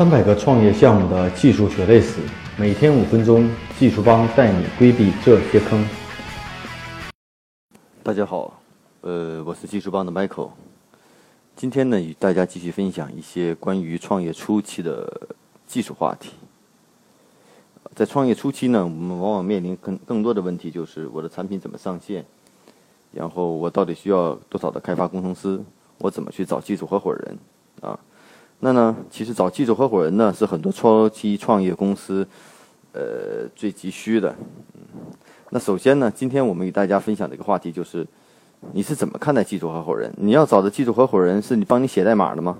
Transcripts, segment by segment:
三百个创业项目的技术血泪史，每天五分钟，技术帮带你规避这些坑。大家好，呃，我是技术帮的 Michael。今天呢，与大家继续分享一些关于创业初期的技术话题。在创业初期呢，我们往往面临更更多的问题，就是我的产品怎么上线，然后我到底需要多少的开发工程师，我怎么去找技术合伙人？那呢，其实找技术合伙人呢，是很多初期创业公司，呃，最急需的。那首先呢，今天我们与大家分享的一个话题就是，你是怎么看待技术合伙人？你要找的技术合伙人是你帮你写代码的吗？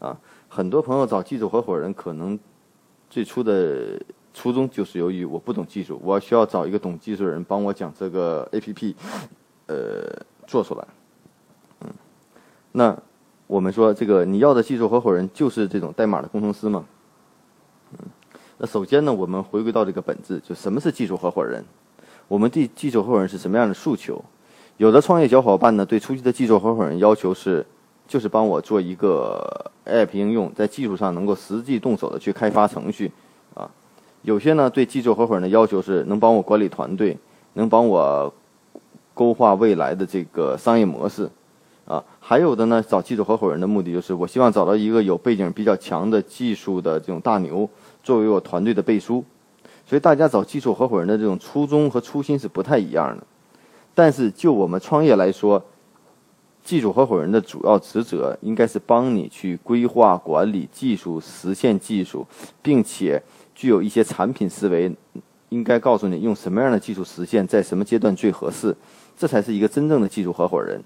啊，很多朋友找技术合伙人，可能最初的初衷就是由于我不懂技术，我需要找一个懂技术的人帮我讲这个 APP，呃，做出来。嗯，那。我们说这个你要的技术合伙人就是这种代码的工程师吗？嗯，那首先呢，我们回归到这个本质，就什么是技术合伙人？我们对技术合伙人是什么样的诉求？有的创业小伙伴呢，对初期的技术合伙人要求是，就是帮我做一个 App 应用，在技术上能够实际动手的去开发程序啊。有些呢，对技术合伙人的要求是能帮我管理团队，能帮我勾画未来的这个商业模式。啊，还有的呢，找技术合伙人的目的就是，我希望找到一个有背景比较强的技术的这种大牛，作为我团队的背书。所以大家找技术合伙人的这种初衷和初心是不太一样的。但是就我们创业来说，技术合伙人的主要职责应该是帮你去规划、管理技术、实现技术，并且具有一些产品思维，应该告诉你用什么样的技术实现，在什么阶段最合适，这才是一个真正的技术合伙人。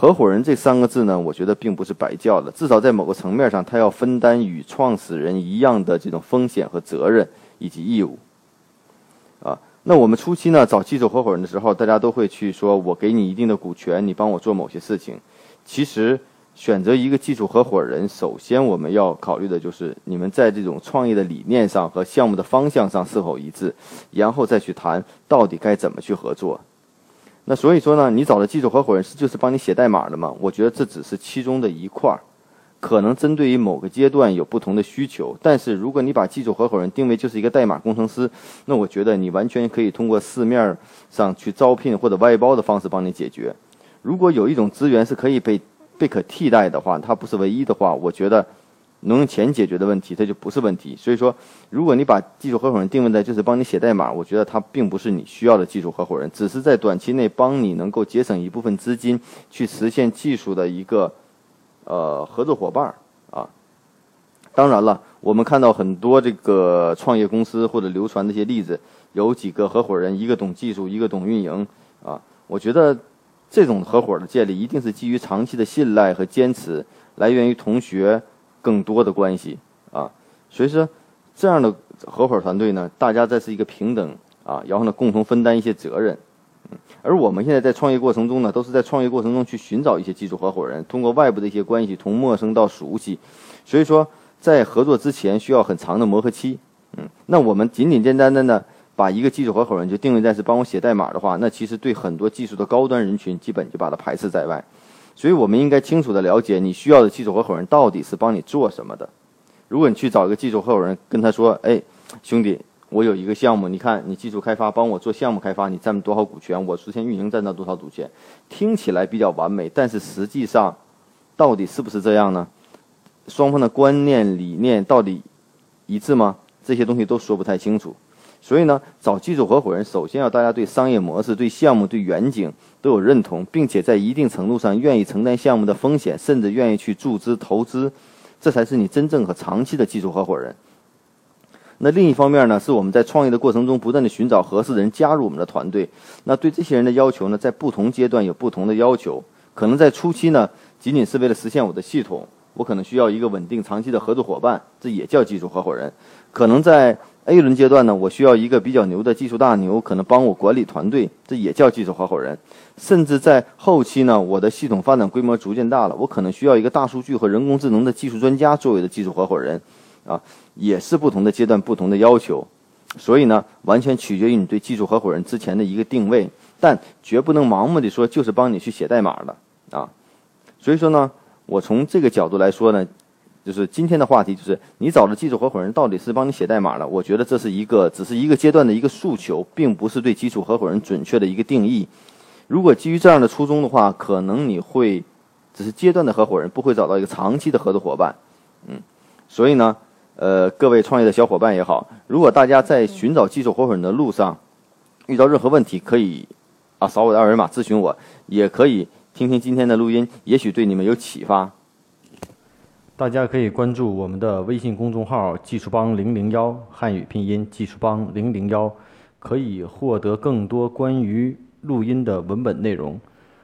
合伙人这三个字呢，我觉得并不是白叫的。至少在某个层面上，他要分担与创始人一样的这种风险和责任以及义务。啊，那我们初期呢找技术合伙人的时候，大家都会去说：“我给你一定的股权，你帮我做某些事情。”其实，选择一个技术合伙人，首先我们要考虑的就是你们在这种创业的理念上和项目的方向上是否一致，然后再去谈到底该怎么去合作。那所以说呢，你找的技术合伙人是就是帮你写代码的吗？我觉得这只是其中的一块儿，可能针对于某个阶段有不同的需求。但是如果你把技术合伙人定位就是一个代码工程师，那我觉得你完全可以通过市面上去招聘或者外包的方式帮你解决。如果有一种资源是可以被被可替代的话，它不是唯一的话，我觉得。能用钱解决的问题，它就不是问题。所以说，如果你把技术合伙人定位在就是帮你写代码，我觉得他并不是你需要的技术合伙人，只是在短期内帮你能够节省一部分资金去实现技术的一个呃合作伙伴啊。当然了，我们看到很多这个创业公司或者流传的一些例子，有几个合伙人，一个懂技术，一个懂运营啊。我觉得这种合伙的建立一定是基于长期的信赖和坚持，来源于同学。更多的关系啊，所以说这样的合伙团队呢，大家在是一个平等啊，然后呢共同分担一些责任，嗯，而我们现在在创业过程中呢，都是在创业过程中去寻找一些技术合伙人，通过外部的一些关系，从陌生到熟悉，所以说在合作之前需要很长的磨合期，嗯，那我们仅仅简单的呢，把一个技术合伙人就定位在是帮我写代码的话，那其实对很多技术的高端人群基本就把它排斥在外。所以我们应该清楚的了解你需要的技术合伙人到底是帮你做什么的。如果你去找一个技术合伙人，跟他说：“哎，兄弟，我有一个项目，你看你技术开发帮我做项目开发，你占多少股权？我实现运营占到多少股权？”听起来比较完美，但是实际上到底是不是这样呢？双方的观念理念到底一致吗？这些东西都说不太清楚。所以呢，找技术合伙人，首先要大家对商业模式、对项目、对远景都有认同，并且在一定程度上愿意承担项目的风险，甚至愿意去注资投资，这才是你真正和长期的技术合伙人。那另一方面呢，是我们在创业的过程中不断的寻找合适的人加入我们的团队。那对这些人的要求呢，在不同阶段有不同的要求。可能在初期呢，仅仅是为了实现我的系统，我可能需要一个稳定长期的合作伙伴，这也叫技术合伙人。可能在 A 轮阶段呢，我需要一个比较牛的技术大牛，可能帮我管理团队，这也叫技术合伙人。甚至在后期呢，我的系统发展规模逐渐大了，我可能需要一个大数据和人工智能的技术专家作为的技术合伙人，啊，也是不同的阶段不同的要求。所以呢，完全取决于你对技术合伙人之前的一个定位，但绝不能盲目的说就是帮你去写代码的啊。所以说呢，我从这个角度来说呢。就是今天的话题，就是你找的技术合伙人到底是帮你写代码了？我觉得这是一个只是一个阶段的一个诉求，并不是对基础合伙人准确的一个定义。如果基于这样的初衷的话，可能你会只是阶段的合伙人，不会找到一个长期的合作伙伴。嗯，所以呢，呃，各位创业的小伙伴也好，如果大家在寻找技术合伙人的路上遇到任何问题，可以啊扫我的二维码咨询我，也可以听听今天的录音，也许对你们有启发。大家可以关注我们的微信公众号“技术帮零零幺”汉语拼音“技术帮零零幺”，可以获得更多关于录音的文本内容。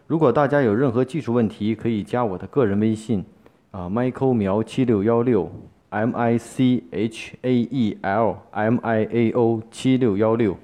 如果大家有任何技术问题，可以加我的个人微信，啊，Michael 苗七六幺六，M I C H A E L M I A O 七六幺六。